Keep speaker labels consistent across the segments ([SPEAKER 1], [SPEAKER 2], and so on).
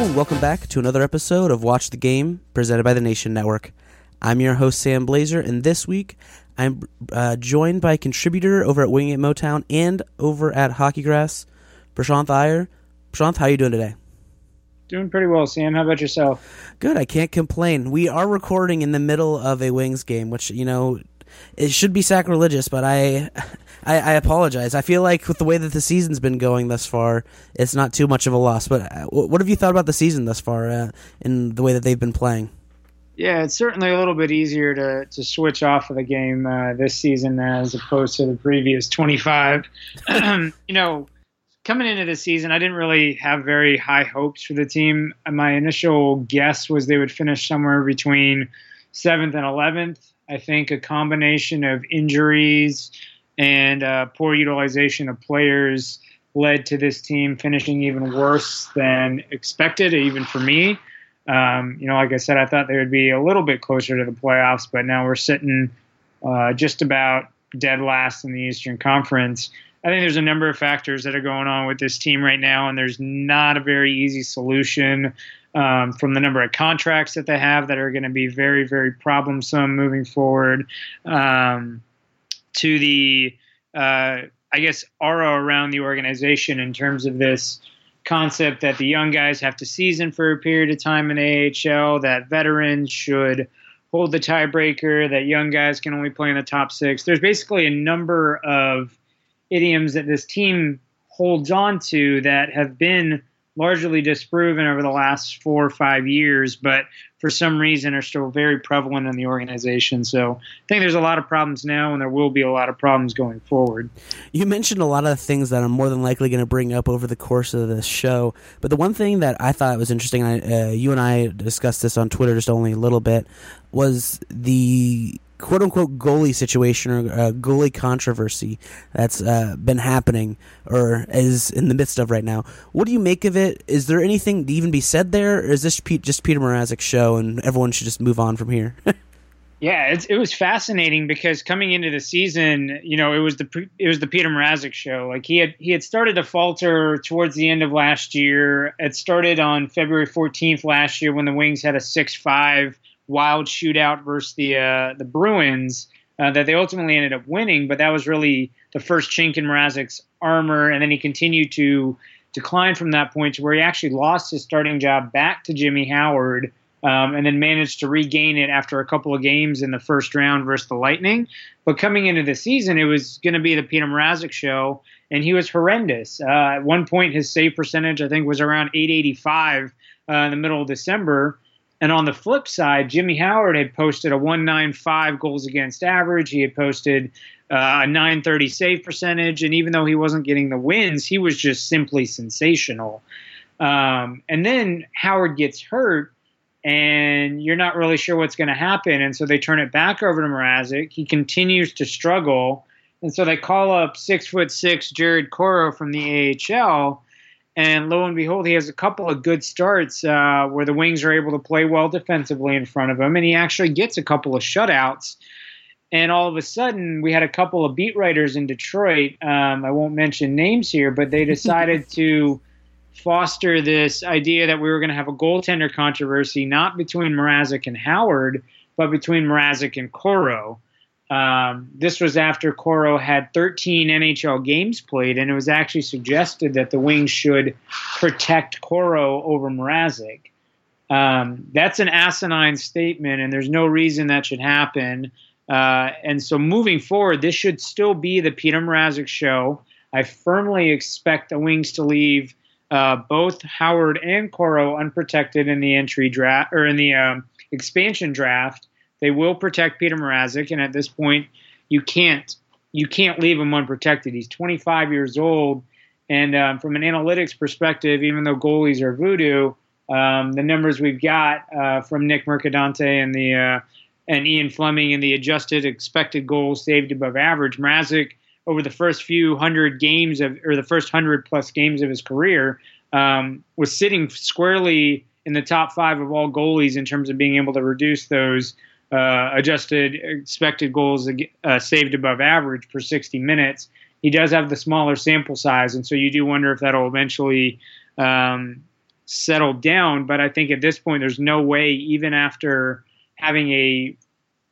[SPEAKER 1] welcome back to another episode of Watch the Game presented by the Nation Network. I'm your host, Sam Blazer, and this week I'm uh, joined by a contributor over at Winging It Motown and over at Hockey Graphs, Prashanth Iyer. Prashanth, how are you doing today?
[SPEAKER 2] Doing pretty well, Sam. How about yourself?
[SPEAKER 1] Good. I can't complain. We are recording in the middle of a Wings game, which you know it should be sacrilegious, but I, I, I apologize. I feel like with the way that the season's been going thus far, it's not too much of a loss. But uh, what have you thought about the season thus far uh, in the way that they've been playing?
[SPEAKER 2] Yeah, it's certainly a little bit easier to, to switch off of the game uh, this season as opposed to the previous 25. you know, coming into the season, I didn't really have very high hopes for the team. My initial guess was they would finish somewhere between seventh and 11th. I think a combination of injuries and uh, poor utilization of players led to this team finishing even worse than expected, even for me. Um, you know, like I said, I thought they would be a little bit closer to the playoffs, but now we're sitting uh, just about dead last in the Eastern Conference. I think there's a number of factors that are going on with this team right now, and there's not a very easy solution um, from the number of contracts that they have that are going to be very, very problemsome moving forward um, to the, uh, I guess, aura around the organization in terms of this concept that the young guys have to season for a period of time in AHL, that veterans should hold the tiebreaker, that young guys can only play in the top six. There's basically a number of idioms that this team holds on to that have been largely disproven over the last four or five years, but for some reason are still very prevalent in the organization. So I think there's a lot of problems now, and there will be a lot of problems going forward.
[SPEAKER 1] You mentioned a lot of things that I'm more than likely going to bring up over the course of this show, but the one thing that I thought was interesting, I, uh, you and I discussed this on Twitter just only a little bit, was the quote unquote goalie situation or uh, goalie controversy that's uh, been happening or is in the midst of right now. What do you make of it? Is there anything to even be said there, or is this just Peter Mrazek's show and everyone should just move on from here?
[SPEAKER 2] yeah, it was fascinating because coming into the season, you know, it was the it was the Peter Mrazek show. Like he had he had started to falter towards the end of last year. It started on February 14th last year when the Wings had a six five wild shootout versus the uh, the Bruins uh, that they ultimately ended up winning. But that was really the first chink in Mrazek's armor, and then he continued to decline from that point to where he actually lost his starting job back to Jimmy Howard. Um, and then managed to regain it after a couple of games in the first round versus the Lightning. But coming into the season, it was going to be the Peter Mrazek show, and he was horrendous. Uh, at one point, his save percentage, I think, was around 885 uh, in the middle of December. And on the flip side, Jimmy Howard had posted a 195 goals against average. He had posted uh, a 930 save percentage. And even though he wasn't getting the wins, he was just simply sensational. Um, and then Howard gets hurt, and you're not really sure what's going to happen. And so they turn it back over to Mrazek. He continues to struggle. And so they call up six foot six Jared Coreau from the AHL and lo and behold, he has a couple of good starts uh, where the Wings are able to play well defensively in front of him, and he actually gets a couple of shutouts. And all of a sudden, we had a couple of beat writers in Detroit. Um, I won't mention names here, but they decided to foster this idea that we were going to have a goaltender controversy, not between Mrazek and Howard, but between Mrazek and Coreau. Um, this was after Coreau had 13 NHL games played, and it was actually suggested that the Wings should protect Coreau over Mrazek. Um, that's an asinine statement, and there's no reason that should happen. Uh, and so moving forward, this should still be the Peter Mrazek show. I firmly expect the Wings to leave uh, both Howard and Coreau unprotected in the entry draft or in the um, expansion draft. They will protect Peter Mrazek, and at this point, you can't you can't leave him unprotected. He's 25 years old, and um, from an analytics perspective, even though goalies are voodoo, um, the numbers we've got uh, from Nick Mercadante and the uh, and Ian Fleming and the adjusted expected goals saved above average, Mrazek over the first few hundred games of or the first hundred plus games of his career um, was sitting squarely in the top five of all goalies in terms of being able to reduce those uh, adjusted expected goals uh, saved above average per 60 minutes. He does have the smaller sample size, and so you do wonder if that'll eventually um, settled down. But I think at this point, there's no way, even after having a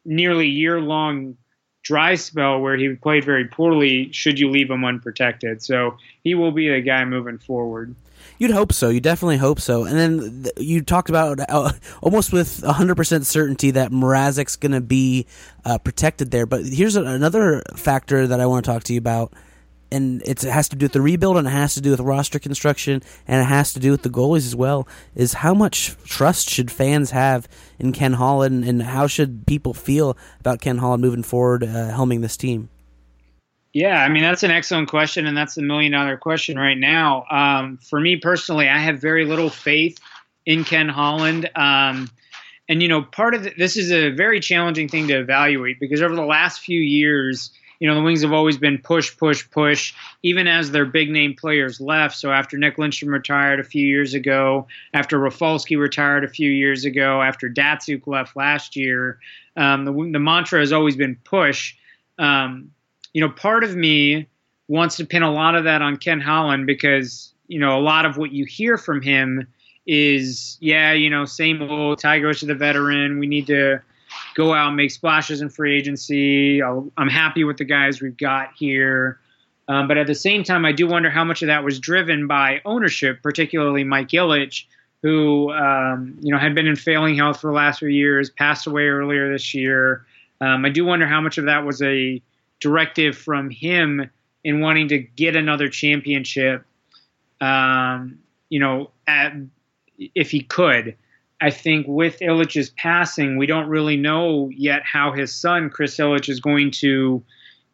[SPEAKER 2] nearly year long dry spell where he played very poorly, should you leave him unprotected. So he will be the guy moving forward.
[SPEAKER 1] You'd hope so. You definitely hope so. And then th- you talked about uh, almost with 100% certainty that Mrazek's going to be uh, protected there. But here's a, another factor that I want to talk to you about. And it has to do with the rebuild, and it has to do with roster construction, and it has to do with the goalies as well. Is how much trust should fans have in Ken Holland, and how should people feel about Ken Holland moving forward, uh, helming this team?
[SPEAKER 2] Yeah, I mean that's an excellent question, and that's the million dollar question right now. Um, for me personally, I have very little faith in Ken Holland. Um, and you know, part of the, this is a very challenging thing to evaluate because over the last few years, you know, the Wings have always been push, push, push, even as their big name players left. So after Nick Lidstrom retired a few years ago, after Rafalski retired a few years ago, after Datsyuk left last year, um, the, the mantra has always been push. Um, you know, part of me wants to pin a lot of that on Ken Holland because, you know, a lot of what you hear from him is, yeah, you know, same old Tigers to the veteran. We need to go out and make splashes in free agency. i am happy with the guys we've got here. Um, but at the same time, I do wonder how much of that was driven by ownership, particularly Mike Ilitch, who um, you know had been in failing health for the last few years, passed away earlier this year. Um, I do wonder how much of that was a directive from him in wanting to get another championship. Um, you know, at, if he could. I think with Ilitch's passing, we don't really know yet how his son, Chris Ilitch, is going to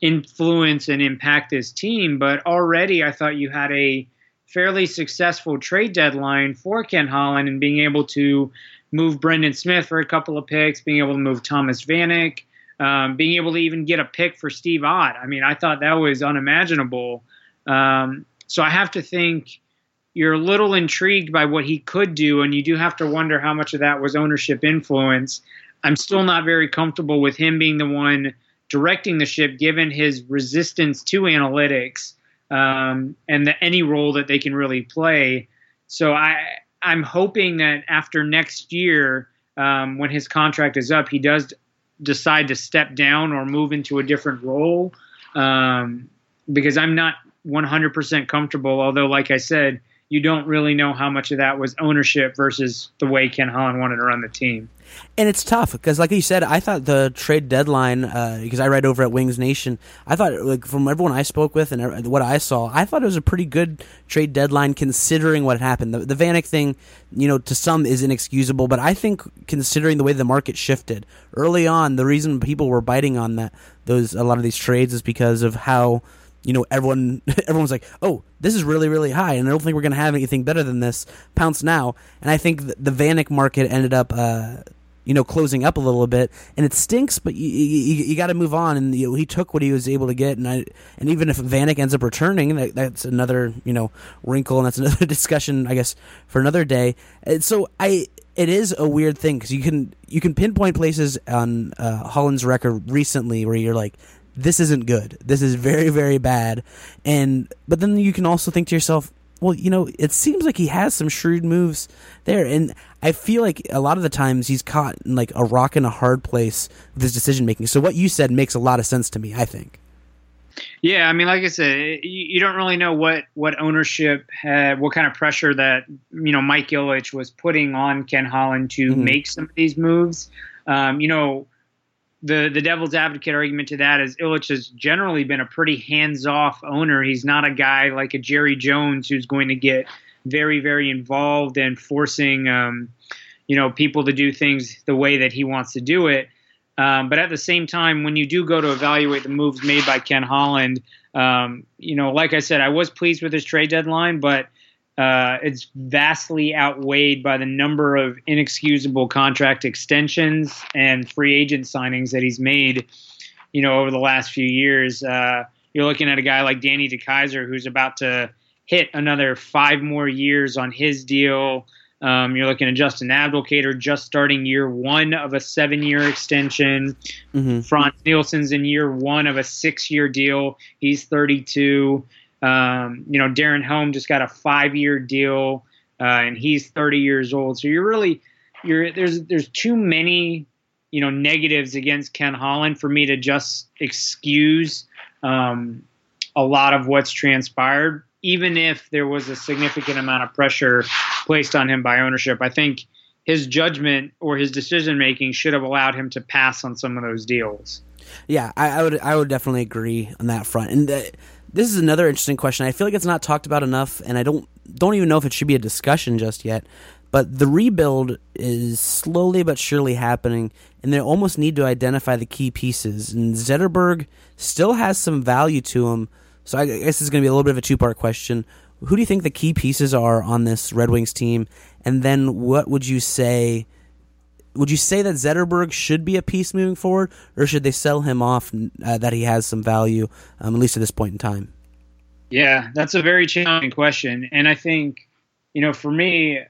[SPEAKER 2] influence and impact his team. But already, I thought you had a fairly successful trade deadline for Ken Holland and being able to move Brendan Smith for a couple of picks, being able to move Thomas Vanek, um, being able to even get a pick for Steve Ott. I mean, I thought that was unimaginable. Um, so I have to think you're a little intrigued by what he could do, and you do have to wonder how much of that was ownership influence. I'm still not very comfortable with him being the one directing the ship, given his resistance to analytics um, and the, any role that they can really play. So I, I'm hoping that after next year, um, when his contract is up, he does decide to step down or move into a different role um, because I'm not 100% comfortable. Although, like I said, you don't really know how much of that was ownership versus the way Ken Holland wanted to run the team.
[SPEAKER 1] And it's tough because, like you said, I thought the trade deadline because uh, I write over at Wings Nation. I thought, like from everyone I spoke with and what I saw, I thought it was a pretty good trade deadline considering what happened. The, the Vanek thing, you know, to some is inexcusable, but I think considering the way the market shifted early on, the reason people were biting on that those a lot of these trades is because of how you know everyone everyone's like oh this is really really high and i don't think we're going to have anything better than this pounce now. And i think the, the vanek market ended up uh, you know closing up a little bit and it stinks but you, you, you got to move on and you know, he took what he was able to get and I and even if Vanek ends up returning that, that's another you know wrinkle and that's another discussion I guess for another day. And so I it is a weird thing because you can you can pinpoint places on uh, Holland's record recently where you're like this isn't good. This is very, very bad. And but then you can also think to yourself, well, you know, it seems like he has some shrewd moves there, and I feel like a lot of the times he's caught in like a rock and a hard place with his decision making. So what you said makes a lot of sense to me. I think.
[SPEAKER 2] Yeah, I mean, like I said, you, you don't really know what what ownership had, what kind of pressure that you know Mike Ilitch was putting on Ken Holland to mm-hmm. make some of these moves. Um, you know, the the devil's advocate argument to that is Ilitch has generally been a pretty hands off owner. He's not a guy like a Jerry Jones who's going to get very very involved and forcing um, you know people to do things the way that he wants to do it. Um, but at the same time, when you do go to evaluate the moves made by Ken Holland, um, you know, like I said, I was pleased with his trade deadline, but uh, it's vastly outweighed by the number of inexcusable contract extensions and free agent signings that he's made. You know, over the last few years, uh, you're looking at a guy like Danny DeKeyser who's about to hit another five more years on his deal. Um, you're looking at Justin Abdelkader just starting year one of a seven year extension. Mm-hmm. Frans Nielsen's in year one of a six year deal. He's 32. Um, you know, Darren Helm just got a five year deal. uh, and he's 30 years old. So you're really you're there's there's too many you know negatives against Ken Holland for me to just excuse um, a lot of what's transpired, even if there was a significant amount of pressure placed on him by ownership. I think his judgment or his decision making should have allowed him to pass on some of those deals.
[SPEAKER 1] Yeah, I, I would I would definitely agree on that front. And the, this is another interesting question. I feel like it's not talked about enough, and I don't don't even know if it should be a discussion just yet. But the rebuild is slowly but surely happening, and they almost need to identify the key pieces. And Zetterberg still has some value to him, so I guess it's going to be a little bit of a two part question. Who do you think the key pieces are on this Red Wings team? And then what would you say? Would you say that Zetterberg should be a piece moving forward, or should they sell him off uh, that he has some value, um, at least at this point in time?
[SPEAKER 2] Yeah, that's a very challenging question. And I think, you know, for me,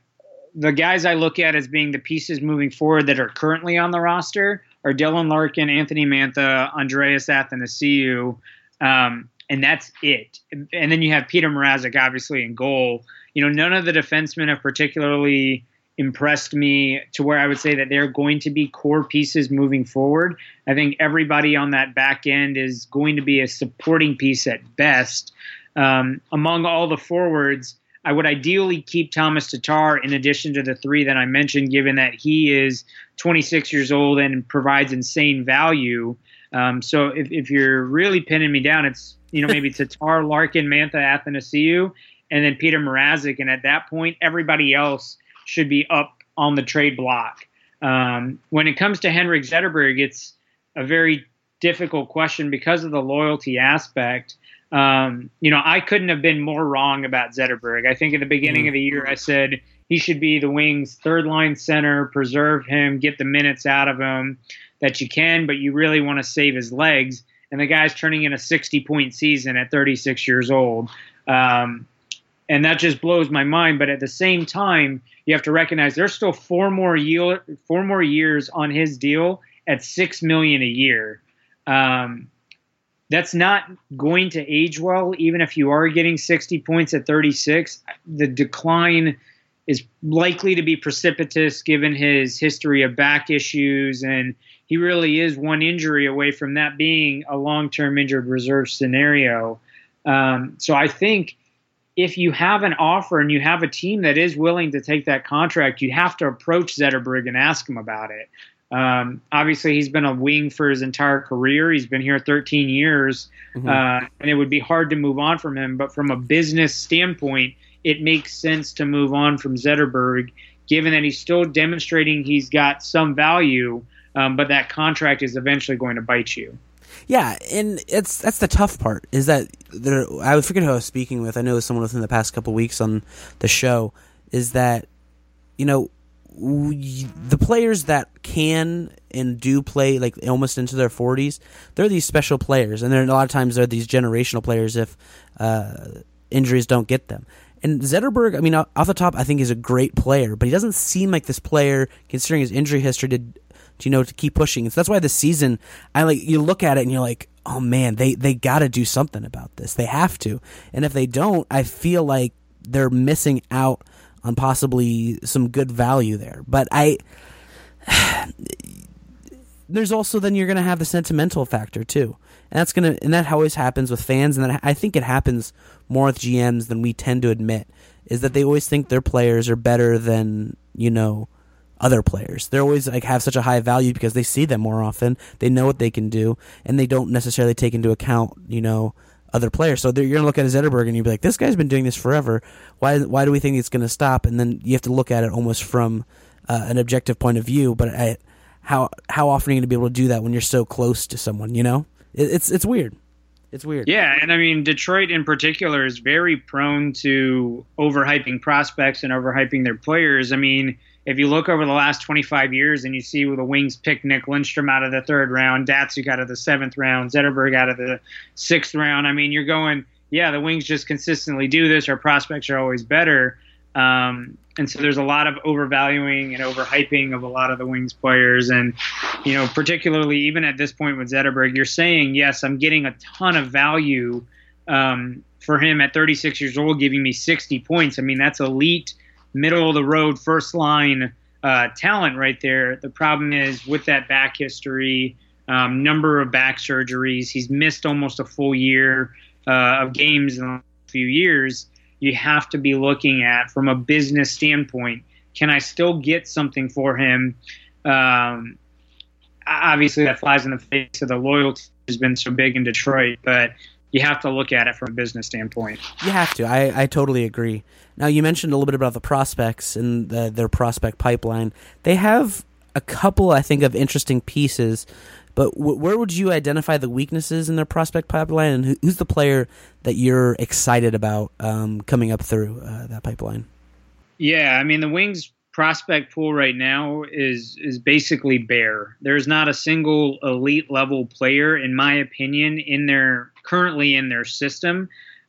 [SPEAKER 2] the guys I look at as being the pieces moving forward that are currently on the roster are Dylan Larkin, Anthony Mantha, Andreas Athanasiou, um, and that's it. And then you have Peter Mrazek, obviously, in goal. You know, none of the defensemen have particularly impressed me to where I would say that they're going to be core pieces moving forward. I think everybody on that back end is going to be a supporting piece at best. Um, among all the forwards, I would ideally keep Thomas Tatar in addition to the three that I mentioned, given that he is 26 years old and provides insane value. Um, so if, if you're really pinning me down, it's you know maybe Tatar, Larkin, Mantha, Athanasiou, and then Peter Mrazek, and at that point, everybody else should be up on the trade block. Um, when it comes to Henrik Zetterberg, it's a very difficult question because of the loyalty aspect. Um, you know, I couldn't have been more wrong about Zetterberg. I think at the beginning mm. of the year, I said he should be the Wings' third line center, preserve him, get the minutes out of him that you can, but you really want to save his legs. And the guy's turning in a 60 point season at 36 years old. Um, and that just blows my mind. But at the same time, you have to recognize there's still four more year, four more years on his deal at six million a year. Um, that's not going to age well, even if you are getting 60 points at 36. The decline is likely to be precipitous given his history of back issues, and he really is one injury away from that being a long term injured reserve scenario. Um, so I think if you have an offer and you have a team that is willing to take that contract, you have to approach Zetterberg and ask him about it. Um, obviously, he's been a wing for his entire career. He's been here 13 years, mm-hmm. uh, and it would be hard to move on from him. But from a business standpoint, it makes sense to move on from Zetterberg, given that he's still demonstrating he's got some value, um, but that contract is eventually going to bite you.
[SPEAKER 1] Yeah, and it's that's the tough part is that there, I forget who I was speaking with. I know someone within the past couple weeks on the show is that you know we, the players that can and do play like almost into their 40s they're these special players and they're a lot of times they're these generational players if uh, injuries don't get them and Zetterberg, I mean, off the top, I think he's a great player, but he doesn't seem like this player, considering his injury history, to, to you know, to keep pushing. So that's why this season, I like you look at it and you're like, oh man, they they got to do something about this. They have to, and if they don't, I feel like they're missing out on possibly some good value there. But I there's also then you're going to have the sentimental factor too. And that's going to and that always happens with fans and that I think it happens more with GMs than we tend to admit is that they always think their players are better than, you know, other players. They're always like have such a high value because they see them more often. They know what they can do and they don't necessarily take into account, you know, other players. So you're to look at Zetterberg and you'd be like, this guy's been doing this forever. Why why do we think it's to stop? And then you have to look at it almost from uh, an objective point of view. But I, how how often are you to be able to do that when you're so close to someone? You know, it, it's it's weird. It's weird.
[SPEAKER 2] Yeah, and I mean Detroit in particular is very prone to overhyping prospects and overhyping their players. I mean if you look over the last 25 years and you see the Wings picked Nick Lidstrom out of the third round, Datsyuk out of the seventh round, Zetterberg out of the sixth round, I mean, you're going, yeah, the Wings just consistently do this. Our prospects are always better. Um, and so there's a lot of overvaluing and overhyping of a lot of the Wings players. And, you know, particularly even at this point with Zetterberg, you're saying, yes, I'm getting a ton of value um, for him at 36 years old, giving me 60 points. I mean, that's elite middle of the road, first line uh, talent right there. The problem is with that back history, um, number of back surgeries, he's missed almost a full year uh, of games in a few years. You have to be looking at from a business standpoint. Can I still get something for him? Um, obviously, that flies in the face of the loyalty has been so big in Detroit, but you have to look at it from a business standpoint.
[SPEAKER 1] You have to. I, I totally agree. Now, you mentioned a little bit about the prospects and the, their prospect pipeline. They have a couple, I think, of interesting pieces, but w- where would you identify the weaknesses in their prospect pipeline, and who, who's the player that you're excited about um, coming up through uh, that pipeline?
[SPEAKER 2] Yeah, I mean, the Wings prospect pool right now is is basically bare. There's not a single elite level player, in my opinion, in their currently in their system.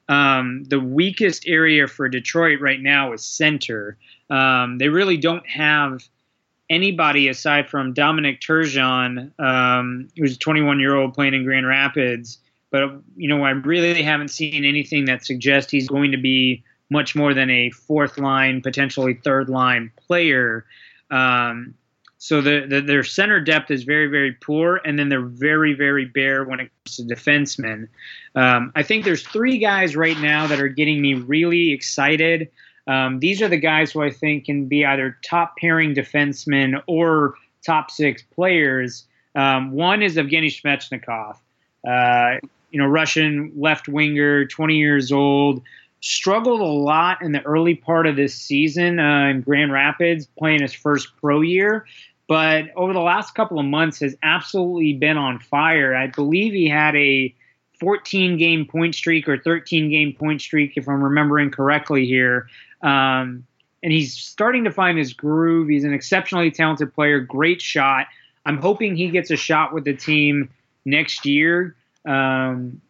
[SPEAKER 2] Um, the weakest area for Detroit right now is center. Um, they really don't have anybody aside from Dominic Turgeon, um, who's a 21 year old playing in Grand Rapids. But you know, I really haven't seen anything that suggests he's going to be much more than a fourth line, potentially third line player. Um, so the, the, their center depth is very, very poor, and then they're very, very bare when it comes to defensemen. Um, I think there's three guys right now that are getting me really excited. Um, these are the guys who I think can be either top pairing defensemen or top six players. Um, one is Evgeny Svechnikov, uh, you know, Russian left winger, 20 years old struggled a lot in the early part of this season uh, in Grand Rapids, playing his first pro year. But over the last couple of months, has absolutely been on fire. I believe he had a 14 game point streak or 13 game point streak, if I'm remembering correctly here. Um, and he's starting to find his groove. He's an exceptionally talented player, great shot. I'm hoping he gets a shot with the team next year. Um,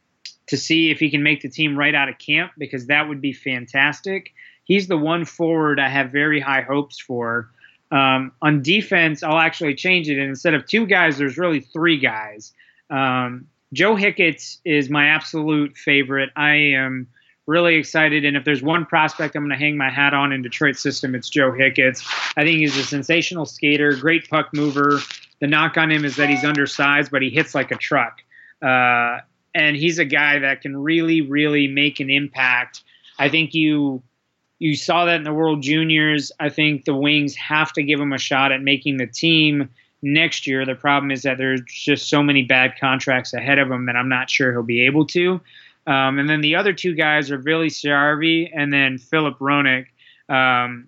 [SPEAKER 2] to see if he can make the team right out of camp because that would be fantastic. He's the one forward I have very high hopes for. Um, on defense, I'll actually change it. And instead of two guys, there's really three guys. Um, Joe Hicketts is my absolute favorite. I am really excited. And if there's one prospect I'm going to hang my hat on in Detroit system, it's Joe Hicketts. I think he's a sensational skater, great puck mover. The knock on him is that he's undersized, but he hits like a truck. Uh, and he's a guy that can really, really make an impact. I think you you saw that in the World Juniors. I think the Wings have to give him a shot at making the team next year. The problem is that there's just so many bad contracts ahead of him that I'm not sure he'll be able to. Um, and then the other two guys are Vili Saarijarvi and then Filip Hronek. Um,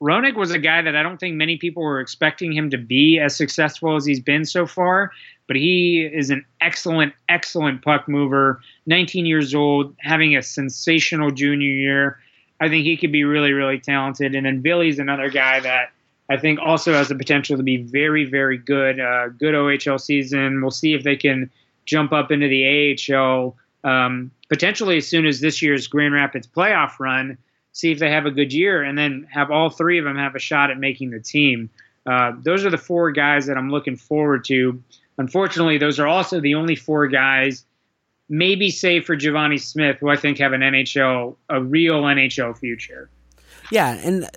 [SPEAKER 2] Hronek was a guy that I don't think many people were expecting him to be as successful as he's been so far but he is an excellent, excellent puck mover. 19 years old, having a sensational junior year. I think he could be really, really talented. And then Vili's another guy that I think also has the potential to be very, very good. Uh, good OHL season. We'll see if they can jump up into the AHL um, potentially as soon as this year's Grand Rapids playoff run. See if they have a good year, and then have all three of them have a shot at making the team. Uh, those are the four guys that I'm looking forward to. Unfortunately, those are also the only four guys, maybe save for Givani Smith, who I think have an NHL, a real NHL future.
[SPEAKER 1] Yeah, and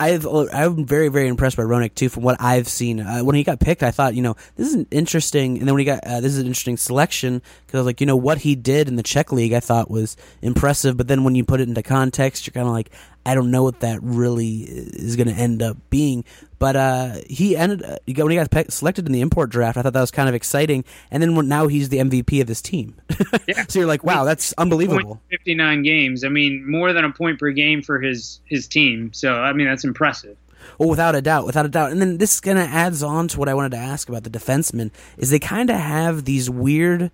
[SPEAKER 1] I've I'm very very impressed by Hronek too from what I've seen. Uh, when he got picked, I thought you know this is an interesting, and then when he got uh, this is an interesting selection because I was like you know what he did in the Czech league I thought was impressive, but then when you put it into context, you're kind of like I don't know what that really is going to end up being. But uh, he ended uh, when he got pe- selected in the import draft. I thought that was kind of exciting. And then when, now he's the MVP of this team. Yeah. so you're like, wow, that's unbelievable.
[SPEAKER 2] Fifty nine games. I mean, more than a point per game for his his team. So I mean, that's impressive.
[SPEAKER 1] Well, without a doubt, without a doubt. And then this kind of adds on to what I wanted to ask about the defensemen is they kind of have these weird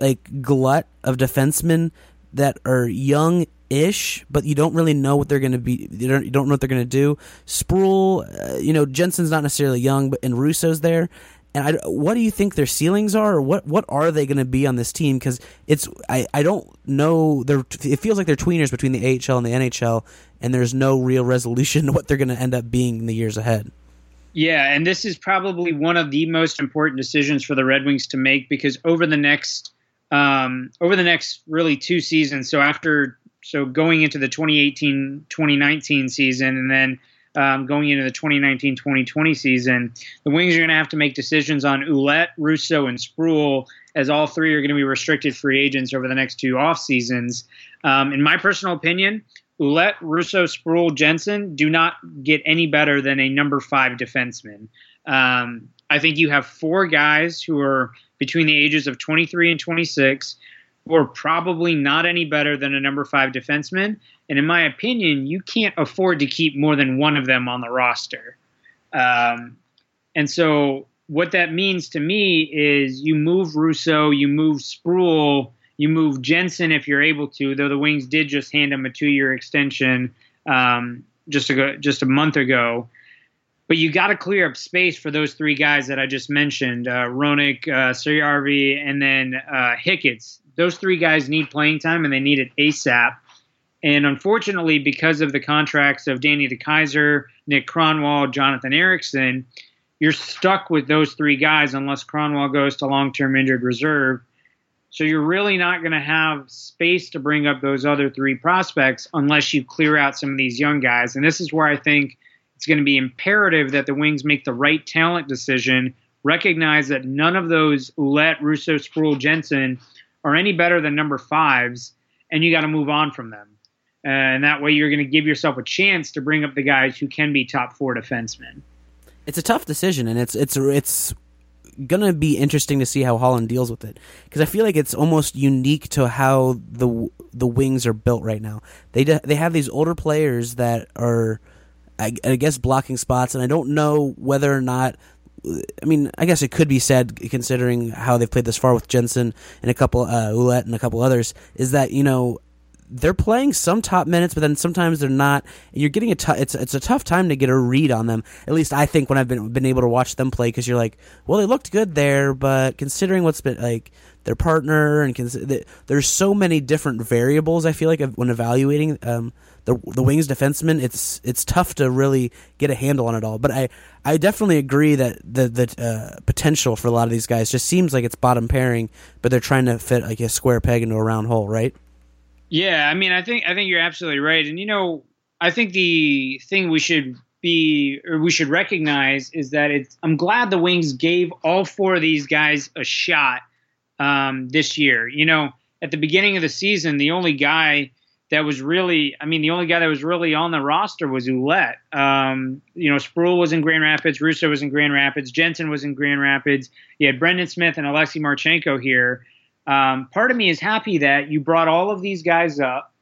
[SPEAKER 1] like glut of defensemen that are young ish, but you don't really know what they're going to be. You don't, you don't know what they're going to do. Sproul, uh, you know, Jensen's not necessarily young, but and Russo's there. And I, what do you think their ceilings are, or what what are they going to be on this team? Because it's I, I don't know. They're, it feels like they're tweeners between the AHL and the NHL, and there's no real resolution to what they're going to end up being in the years ahead.
[SPEAKER 2] Yeah, and this is probably one of the most important decisions for the Red Wings to make because over the next um, over the next really two seasons, so after so going into the 2018-2019 season, and then um, going into the 2019-2020 season, the Wings are going to have to make decisions on Ouellet, Russo, and Sproul, as all three are going to be restricted free agents over the next two off seasons. Um, in my personal opinion, Ouellet, Russo, Sproul, Jensen do not get any better than a number five defenseman. Um, I think you have four guys who are between the ages of 23 and 26 who are probably not any better than a number five defenseman. And in my opinion, you can't afford to keep more than one of them on the roster. Um, and so what that means to me is you move Russo, you move Sproul, you move Jensen if you're able to. Though the Wings did just hand him a two-year extension um, just ago, just a month ago. But you got to clear up space for those three guys that I just mentioned: uh, Hronek, uh, and then uh, Hicketts. Those three guys need playing time, and they need it ASAP. And unfortunately, because of the contracts of Danny DeKeyser, Nick Kronwall, Jonathan Ericsson, you're stuck with those three guys unless Kronwall goes to long-term injured reserve. So you're really not going to have space to bring up those other three prospects unless you clear out some of these young guys. And this is where I think it's going to be imperative that the Wings make the right talent decision, recognize that none of those Ouellet, Russo, Sproul, Jensen are any better than number fives, and you got to move on from them. Uh, and that way you're going to give yourself a chance to bring up the guys who can be top four defensemen.
[SPEAKER 1] It's a tough decision, and it's it's it's gonna be interesting to see how Holland deals with it because I feel like it's almost unique to how the the Wings are built right now. They they have these older players that are, I, I guess, blocking spots, and I don't know whether or not. I mean, I guess it could be said, considering how they've played this far with Jensen and a couple, uh, Ouellet and a couple others, is that you know they're playing some top minutes, but then sometimes they're not. You're getting a t- it's it's a tough time to get a read on them. At least I think when I've been been able to watch them play, because you're like, well, they looked good there, but considering what's been like their partner and cons- there's so many different variables. I feel like when evaluating um, the the Wings defensemen, it's it's tough to really get a handle on it all. But I I definitely agree that the the uh, potential for a lot of these guys just seems like it's bottom pairing, but they're trying to fit like a square peg into a round hole, right?
[SPEAKER 2] Yeah, I mean, I think I think you're absolutely right, and you know, I think the thing we should be or we should recognize is that it's. I'm glad the Wings gave all four of these guys a shot um, this year. You know, at the beginning of the season, the only guy that was really, I mean, the only guy that was really on the roster was Ouellet. Um, you know, Sproul was in Grand Rapids, Russo was in Grand Rapids, Jensen was in Grand Rapids. You had Brendan Smith and Alexei Marchenko here. Um, part of me is happy that you brought all of these guys up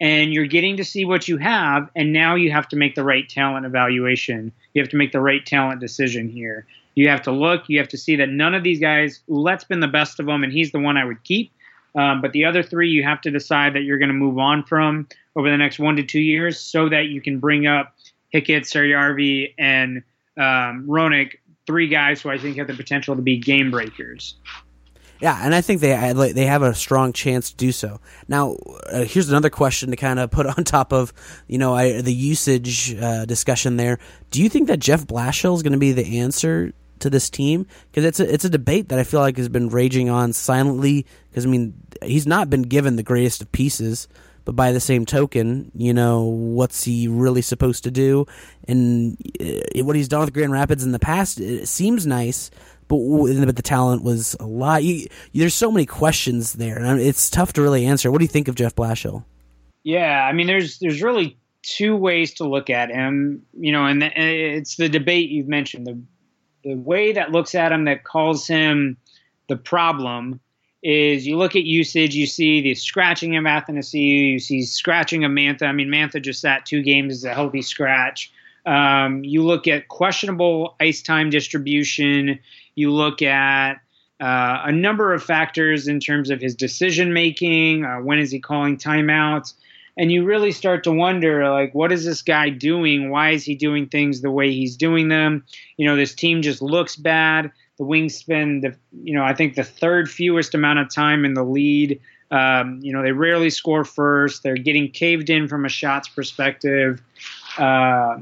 [SPEAKER 2] and you're getting to see what you have, and now you have to make the right talent evaluation. You have to make the right talent decision here. You have to look, you have to see that none of these guys, Ouellet's been the best of them, and he's the one I would keep. Um, but the other three, you have to decide that you're going to move on from over the next one to two years so that you can bring up Hickett, Saarijarvi, and um, Hronek, three guys who I think have the potential to be game breakers.
[SPEAKER 1] Yeah, and I think they they have a strong chance to do so. Now, uh, here's another question to kind of put on top of you know I, the usage uh, discussion there. Do you think that Jeff Blashill is going to be the answer to this team? Because it's a it's a debate that I feel like has been raging on silently. Because I mean, he's not been given the greatest of pieces. But by the same token, you know, what's he really supposed to do? And uh, what he's done with Grand Rapids in the past, it seems nice but but the talent was a lot. You, there's so many questions there, and it's tough to really answer. What do you think of Jeff Blashill?
[SPEAKER 2] Yeah, I mean, there's there's really two ways to look at him. You know, and it's the debate you've mentioned. The the way that looks at him that calls him the problem is you look at usage, you see the scratching of Athanasiou, you see scratching of Mantha. I mean, Mantha just sat two games as a healthy scratch. Um, you look at questionable ice time distribution. You look at uh, a number of factors in terms of his decision making. Uh, when is he calling timeouts? And you really start to wonder, like, what is this guy doing? Why is he doing things the way he's doing them? You know, this team just looks bad. The Wings spend, the, you know, I think the third fewest amount of time in the lead. Um, you know, they rarely score first. They're getting caved in from a shots perspective. Uh,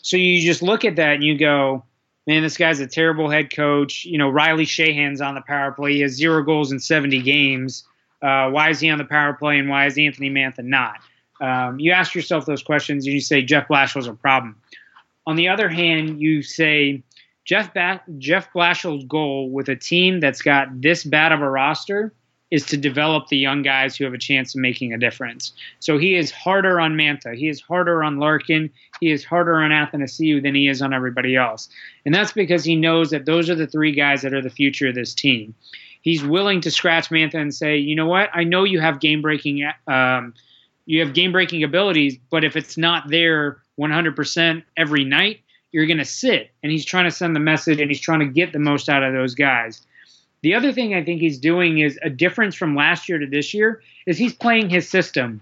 [SPEAKER 2] so you just look at that and you go, man, this guy's a terrible head coach. You know, Riley Sheahan's on the power play. He has zero goals in 70 games. Uh, why is he on the power play and why is Anthony Mantha not? Um, you ask yourself those questions and you say Jeff Blashill's a problem. On the other hand, you say Jeff ba- Jeff Blashill's goal with a team that's got this bad of a roster is to develop the young guys who have a chance of making a difference. So he is harder on Mantha, He is harder on Larkin. He is harder on Athanasiou than he is on everybody else. And that's because he knows that those are the three guys that are the future of this team. He's willing to scratch Mantha and say, you know what? I know you have game breaking, um, you have game breaking abilities, but if it's not there 100% every night, you're going to sit. And he's trying to send the message and he's trying to get the most out of those guys. The other thing I think he's doing is a difference from last year to this year is he's playing his system.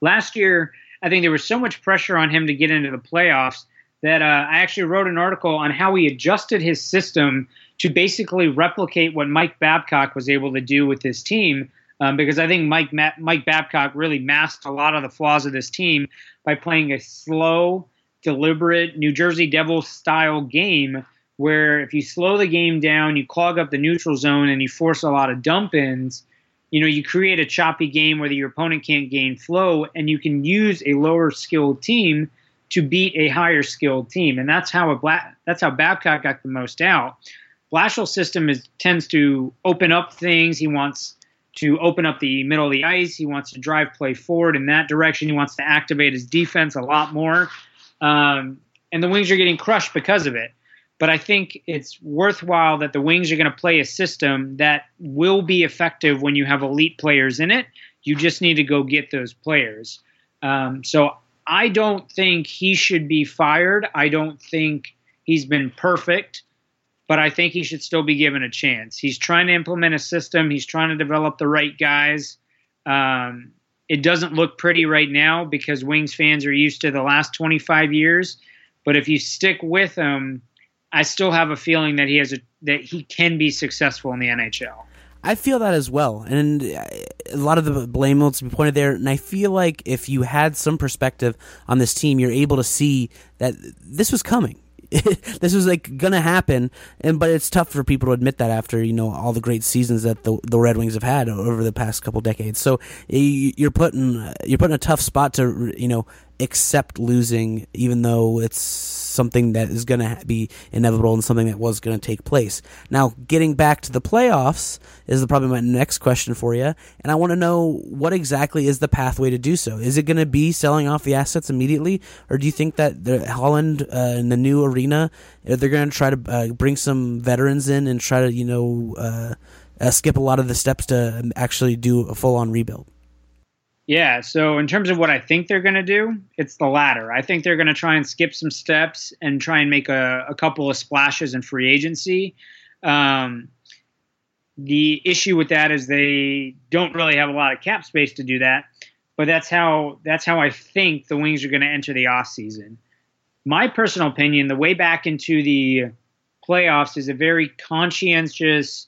[SPEAKER 2] Last year, I think there was so much pressure on him to get into the playoffs that uh, I actually wrote an article on how he adjusted his system to basically replicate what Mike Babcock was able to do with his team. Um, because I think Mike Ma- Mike Babcock really masked a lot of the flaws of this team by playing a slow, deliberate New Jersey Devils style game where if you slow the game down, you clog up the neutral zone, and you force a lot of dump ins, you know, you create a choppy game where your opponent can't gain flow, and you can use a lower skilled team to beat a higher skilled team, and that's how a Bla- that's how Babcock got the most out. Blashill's system is tends to open up things. He wants to open up the middle of the ice. He wants to drive play forward in that direction. He wants to activate his defense a lot more. Um, and the Wings are getting crushed because of it. But I think it's worthwhile that the Wings are going to play a system that will be effective when you have elite players in it. You just need to go get those players. Um, so I don't think he should be fired. I don't think he's been perfect, but I think he should still be given a chance. He's trying to implement a system, he's trying to develop the right guys. Um, it doesn't look pretty right now because Wings fans are used to the last 25 years. But if you stick with him, I still have a feeling that he has a that he can be successful in the NHL.
[SPEAKER 1] I feel that as well, and a lot of the blame will be pointed there. And I feel like if you had some perspective on this team, you're able to see that this was coming. this was like gonna happen, and but it's tough for people to admit that after you know all the great seasons that the the Red Wings have had over the past couple decades. So you're putting you're putting a tough spot to you know accept losing, even though it's something that is going to be inevitable and something that was going to take place. Now, getting back to the playoffs is probably my next question for you, and I want to know what exactly is the pathway to do so. Is it going to be selling off the assets immediately, or do you think that the Holland uh, in the new arena they're going to try to uh, bring some veterans in and try to you know uh, uh skip a lot of the steps to actually do a full on rebuild?
[SPEAKER 2] Yeah, so in terms of what I think they're going to do, it's the latter. I think they're going to try and skip some steps and try and make a, a couple of splashes in free agency. Um, the issue with that is they don't really have a lot of cap space to do that, but that's how that's how I think the Wings are going to enter the off season. My personal opinion, the way back into the playoffs is a very conscientious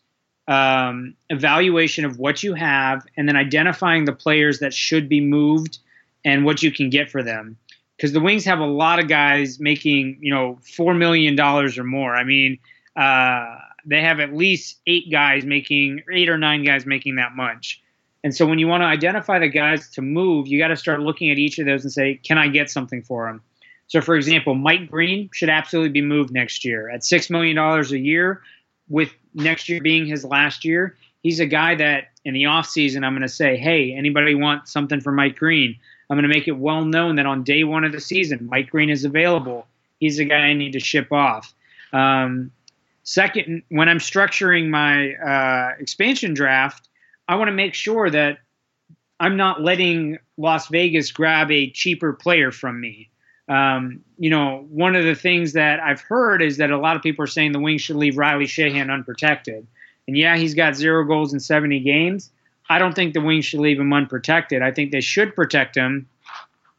[SPEAKER 2] um, evaluation of what you have, and then identifying the players that should be moved and what you can get for them. Because the Wings have a lot of guys making, you know, four million dollars or more. I mean, uh, they have at least eight guys making, eight or nine guys making that much. And so when you want to identify the guys to move, you got to start looking at each of those and say, can I get something for them? So, for example, Mike Green should absolutely be moved next year at $6 million a year with next year being his last year, he's a guy that in the offseason, I'm going to say, hey, anybody want something for Mike Green? I'm going to make it well known that on day one of the season, Mike Green is available. He's a guy I need to ship off. Um, second, when I'm structuring my uh, expansion draft, I want to make sure that I'm not letting Las Vegas grab a cheaper player from me. Um, you know, one of the things that I've heard is that a lot of people are saying the Wings should leave Riley Sheahan unprotected. And yeah, he's got zero goals in 70 games. I don't think the Wings should leave him unprotected. I think they should protect him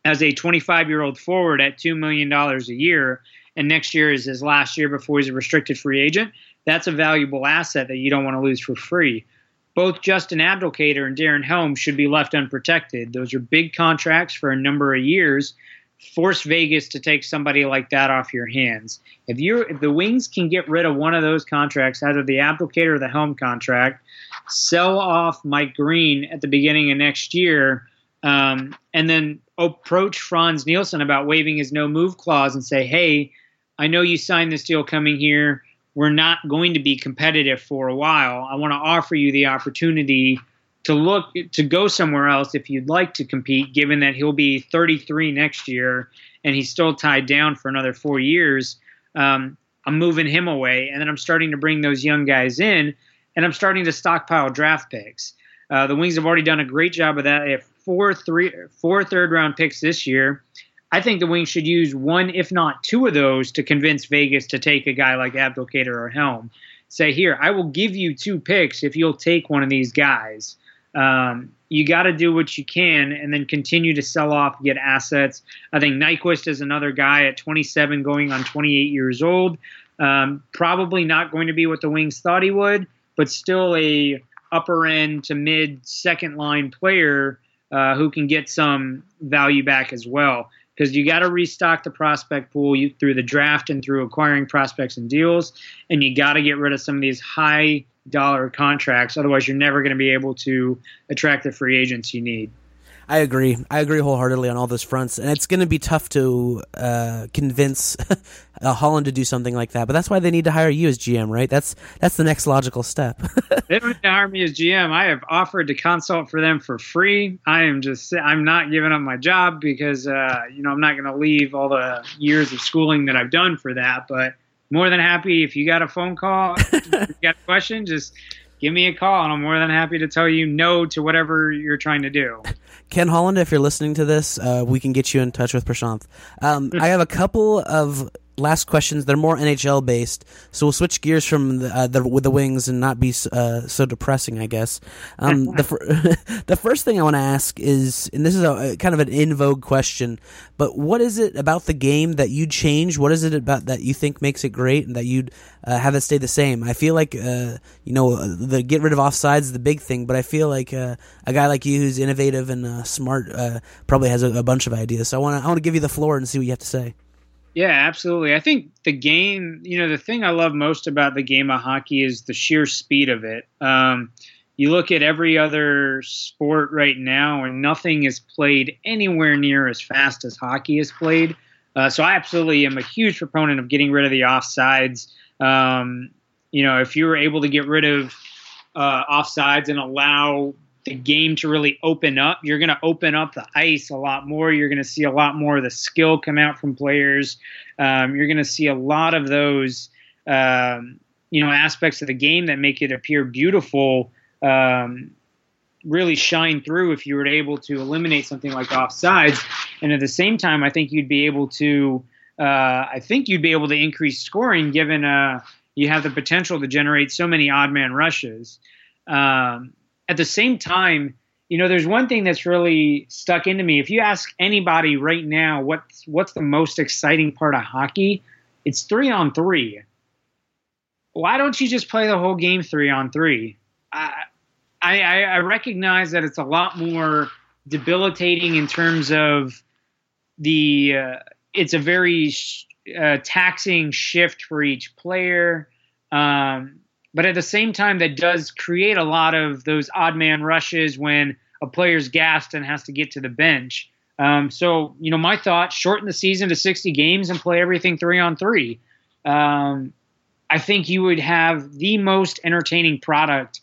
[SPEAKER 2] as a 25 year old forward at $2 million a year. And next year is his last year before he's a restricted free agent. That's a valuable asset that you don't want to lose for free. Both Justin Abdelkader and Darren Helm should be left unprotected. Those are big contracts for a number of years force Vegas to take somebody like that off your hands. If you if the Wings can get rid of one of those contracts, either the Abdelkader or the Helm contract, sell off Mike Green at the beginning of next year, um, and then approach Frans Nielsen about waiving his no move clause and say, hey, I know you signed this deal coming here. We're not going to be competitive for a while. I want to offer you the opportunity to look to go somewhere else if you'd like to compete, given that he'll be 33 next year and he's still tied down for another four years. Um, I'm moving him away, and then I'm starting to bring those young guys in, and I'm starting to stockpile draft picks. Uh, the Wings have already done a great job of that. They have four three four third round picks this year. I think the Wings should use one, if not two of those, to convince Vegas to take a guy like Abdelkader or Helm. Say, here, I will give you two picks if you'll take one of these guys. Um, you got to do what you can and then continue to sell off, get assets. I think Nyquist is another guy at 27 going on 28 years old. Um, probably not going to be what the Wings thought he would, but still a upper end to mid second line player uh, who can get some value back as well. Because you got to restock the prospect pool through the draft and through acquiring prospects and deals, and you got to get rid of some of these high dollar contracts. Otherwise, you're never going to be able to attract the free agents you need.
[SPEAKER 1] I agree. I agree wholeheartedly on all those fronts, and it's going to be tough to uh, convince uh, Holland to do something like that. But that's why they need to hire you as GM, right? That's that's the next logical step.
[SPEAKER 2] they don't need to hire me as GM. I have offered to consult for them for free. I am just I'm not giving up my job because uh, you know I'm not going to leave all the years of schooling that I've done for that. But more than happy if you got a phone call, you got a question, just give me a call, and I'm more than happy to tell you no to whatever you're trying to do.
[SPEAKER 1] Ken Holland, if you're listening to this, uh, we can get you in touch with Prashanth. Um, I have a couple of last questions. They're more NHL based, so we'll switch gears from the, uh, the with the wings and not be uh, so depressing, I guess. Um, the fir- the first thing I want to ask is, and this is a, a, kind of an in vogue question, but what is it about the game that you'd change? What is it about that you think makes it great and that you'd uh, have it stay the same? I feel like uh, you know the get rid of offsides is the big thing, but I feel like uh, a guy like you who's innovative and smart probably has a, a bunch of ideas. So I want to I want to give you the floor and see what you have to say.
[SPEAKER 2] Yeah, absolutely. I think the game, you know, the thing I love most about the game of hockey is the sheer speed of it. Um, you look at every other sport right now, and nothing is played anywhere near as fast as hockey is played. Uh, so I absolutely am a huge proponent of getting rid of the offsides. Um, you know, if you were able to get rid of uh, offsides and allow the game to really open up. You're going to open up the ice a lot more. You're going to see a lot more of the skill come out from players. Um, you're going to see a lot of those, um, you know, aspects of the game that make it appear beautiful. Um, really shine through if you were able to eliminate something like offsides, and at the same time, I think you'd be able to. Uh, I think you'd be able to increase scoring given uh, you have the potential to generate so many odd man rushes. Um, at the same time, you know, there's one thing that's really stuck into me. If you ask anybody right now what's what's the most exciting part of hockey, it's three on three. Why don't you just play the whole game three on three? I I, I recognize that it's a lot more debilitating in terms of the. Uh, it's a very uh, taxing shift for each player. Um, but at the same time, that does create a lot of those odd man rushes when a player's gassed and has to get to the bench. Um, so, you know, my thought: shorten the season to 60 games and play everything three on three. Um, I think you would have the most entertaining product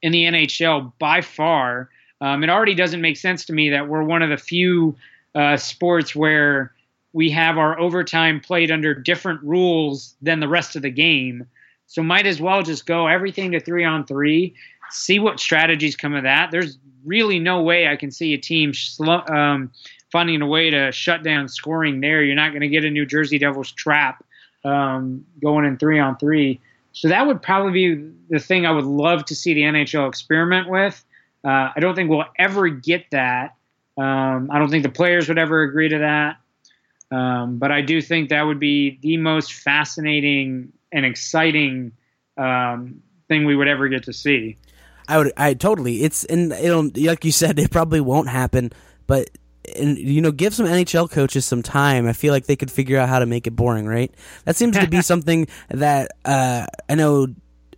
[SPEAKER 2] in the NHL by far. Um, it already doesn't make sense to me that we're one of the few uh, sports where we have our overtime played under different rules than the rest of the game. So might as well just go everything to three on three, see what strategies come of that. There's really no way I can see a team um, finding a way to shut down scoring there. You're not going to get a New Jersey Devils trap um, going in three on three. So that would probably be the thing I would love to see the NHL experiment with. Uh, I don't think we'll ever get that. Um, I don't think the players would ever agree to that. Um, but I do think that would be the most fascinating and exciting um, thing we would ever get to see.
[SPEAKER 1] I would, I totally. It's and it'll like you said, it probably won't happen. But and you know, give some NHL coaches some time. I feel like they could figure out how to make it boring, right? That seems to be something that uh, I know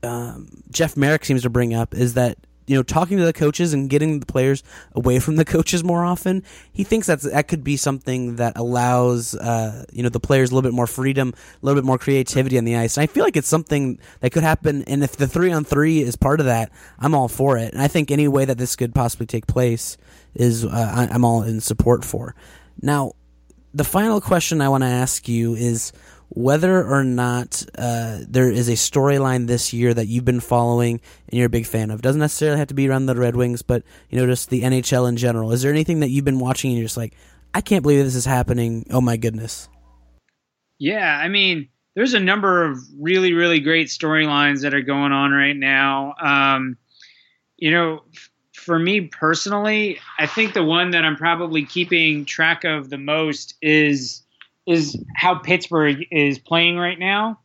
[SPEAKER 1] um, Jeff Marek seems to bring up is that you know talking to the coaches and getting the players away from the coaches more often. He thinks that that could be something that allows uh, you know the players a little bit more freedom, a little bit more creativity on the ice. And I feel like it's something that could happen. And if the three on three is part of that, I'm all for it. And I think any way that this could possibly take place is uh, I, I'm all in support for. Now, the final question I want to ask you is whether or not uh, there is a storyline this year that you've been following and you're a big fan of. Doesn't necessarily have to be around the Red Wings, but you know, just the NHL in general. Is there anything that you've been watching and you're just like, I can't believe this is happening? Oh my goodness.
[SPEAKER 2] Yeah, I mean, there's a number of really, really great storylines that are going on right now. Um, you know, f- for me personally, I think the one that I'm probably keeping track of the most is is how Pittsburgh is playing right now,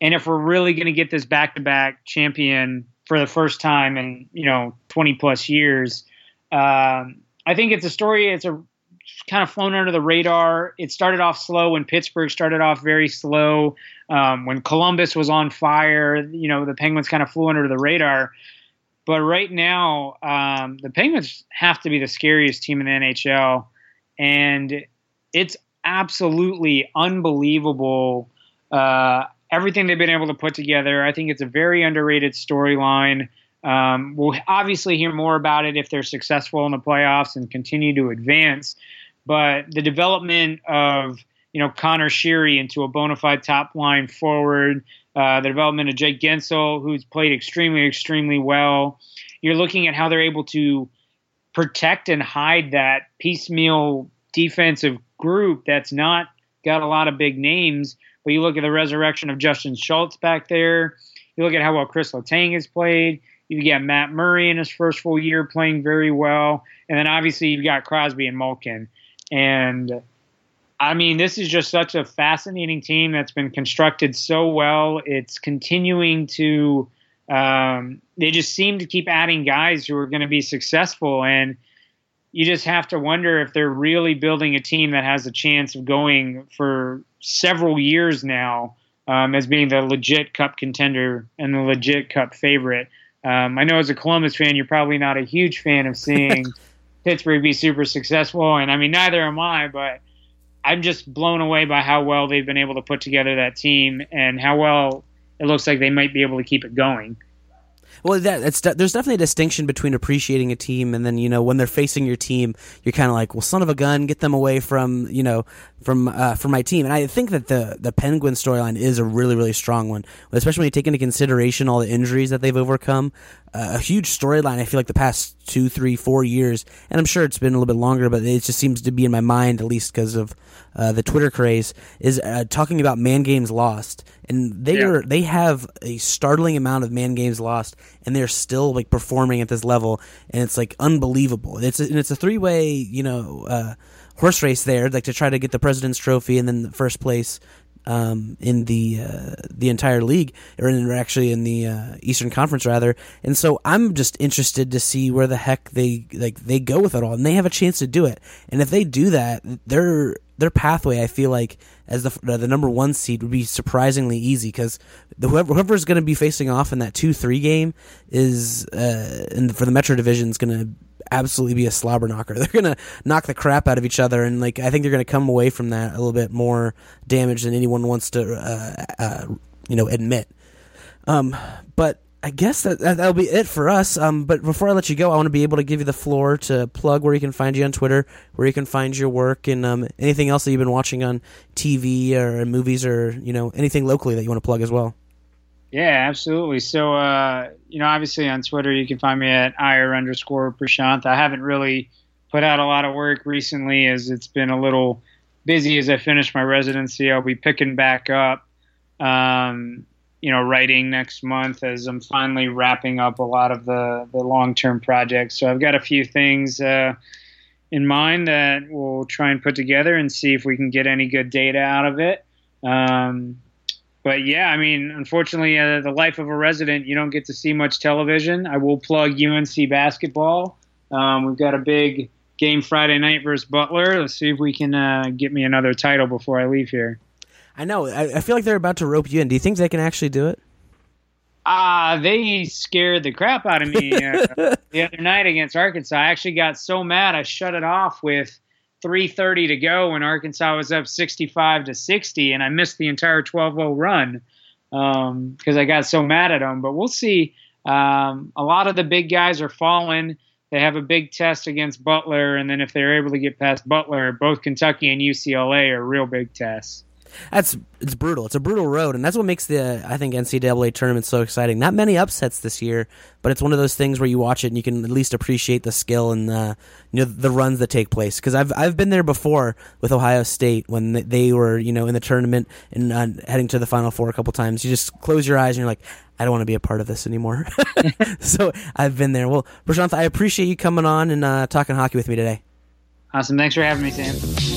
[SPEAKER 2] and if we're really going to get this back-to-back champion for the first time in you know 20 plus years, um, I think it's a story. It's a kind of flown under the radar. It started off slow when Pittsburgh started off very slow. Um, when Columbus was on fire, you know the Penguins kind of flew under the radar. But right now, um, the Penguins have to be the scariest team in the NHL, and it's absolutely unbelievable. Uh, everything they've been able to put together. I think it's a very underrated storyline. Um, we'll obviously hear more about it if they're successful in the playoffs and continue to advance. But the development of you know Conor Sheary into a bona fide top line forward, uh, the development of Jake Guentzel, who's played extremely, extremely well. You're looking at how they're able to protect and hide that piecemeal defensive group that's not got a lot of big names. But you look at the resurrection of Justin Schultz back there. You look at how well Chris Letang has played. You got Matt Murray in his first full year playing very well, and then obviously you've got Crosby and Malkin. And I mean, this is just such a fascinating team that's been constructed so well. It's continuing to. Um, they just seem to keep adding guys who are going to be successful, and you just have to wonder if they're really building a team that has a chance of going for several years now um, as being the legit cup contender and the legit cup favorite. Um, I know as a Columbus fan, you're probably not a huge fan of seeing Pittsburgh be super successful, and I mean neither am I, but I'm just blown away by how well they've been able to put together that team and how well it looks like they might be able to keep it going.
[SPEAKER 1] Well, that, there's definitely a distinction between appreciating a team and then you know when they're facing your team, you're kind of like, well, son of a gun, get them away from you know from uh, from my team. And I think that the the Penguin storyline is a really really strong one, especially when you take into consideration all the injuries that they've overcome. A huge storyline. I feel like the past two, three, four years, and I'm sure it's been a little bit longer, but it just seems to be in my mind at least because of uh, the Twitter craze. Is uh, talking about man games lost, and they yeah. are they have a startling amount of man games lost, and they're still like performing at this level, and it's like unbelievable. It's a, and it's a three way, you know uh, horse race there, like to try to get the President's Trophy and then the first place um, in the uh, the entire league, or in, actually in the uh, Eastern Conference rather. And so I'm just interested to see where the heck they like they go with it all, and they have a chance to do it. And if they do that, their their pathway, I feel like as the the number one seed would be surprisingly easy because whoever whoever's going to be facing off in that two three game is uh, and for the Metro division is going to absolutely be a slobber knocker. They're gonna knock the crap out of each other, and like I think they're gonna come away from that a little bit more damaged than anyone wants to, uh, uh, you know, admit. Um, but I guess that, that will be it for us. Um, but before I let you go, I want to be able to give you the floor to plug where you can find you on Twitter, where you can find your work, and um, anything else that you've been watching on TV or movies, or you know anything locally that you want to plug as well.
[SPEAKER 2] Yeah, absolutely. So, uh, you know, obviously on Twitter, you can find me at ir underscore Prashant. I haven't really put out a lot of work recently as it's been a little busy as I finish my residency. I'll be picking back up, um, you know, writing next month as I'm finally wrapping up a lot of the, the long term projects. So I've got a few things uh, in mind that we'll try and put together and see if we can get any good data out of it. Um, but yeah, I mean, unfortunately, uh, the life of a resident, you don't get to see much television. I will plug UNC basketball. Um, we've got a big game Friday night versus Butler. Let's see if we can uh, get me another title before I leave here.
[SPEAKER 1] I know. I, I, feel like they're about to rope you in. Do you think they can actually do it?
[SPEAKER 2] Ah, uh, they scared the crap out of me uh, the other night against Arkansas. I actually got so mad I shut it off with 3:30 to go when Arkansas was up 65 to 60, and I missed the entire 12-0 run because um, I got so mad at them. But we'll see. Um, a lot of the big guys are falling. They have a big test against Butler, and then if they're able to get past Butler, both Kentucky and UCLA are real big tests
[SPEAKER 1] that's it's brutal. It's a brutal road, and that's what makes the I think NCAA tournament so exciting. Not many upsets this year, but it's one of those things where you watch it and you can at least appreciate the skill and the you know the runs that take place. Because I've I've been there before with Ohio State when they were you know in the tournament and uh, heading to the Final Four a couple times. You just close your eyes and you're like. I don't want to be a part of this anymore. so I've been there. Well, Prashanth, I appreciate you coming on and uh, talking hockey with me today.
[SPEAKER 2] Awesome. Thanks for having me, Sam.